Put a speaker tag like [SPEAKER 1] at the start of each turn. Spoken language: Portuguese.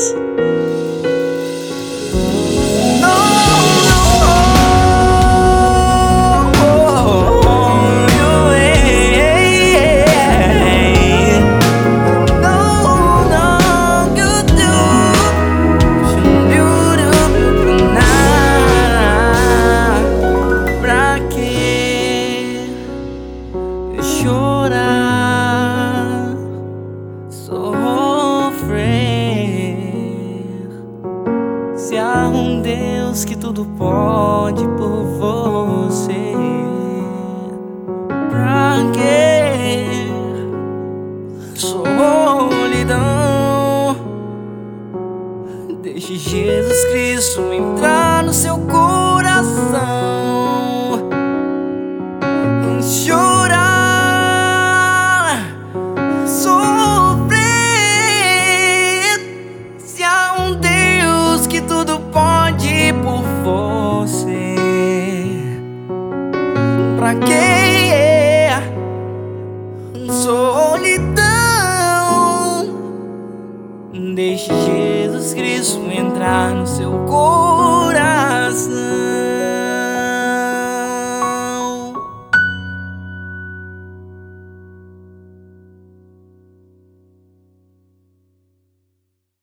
[SPEAKER 1] Deus. chorar. Pode por você. Pra que solidão? Deixe Jesus Cristo entrar no seu coração. pra quem é solidão. Deixe Jesus Cristo entrar no seu coração.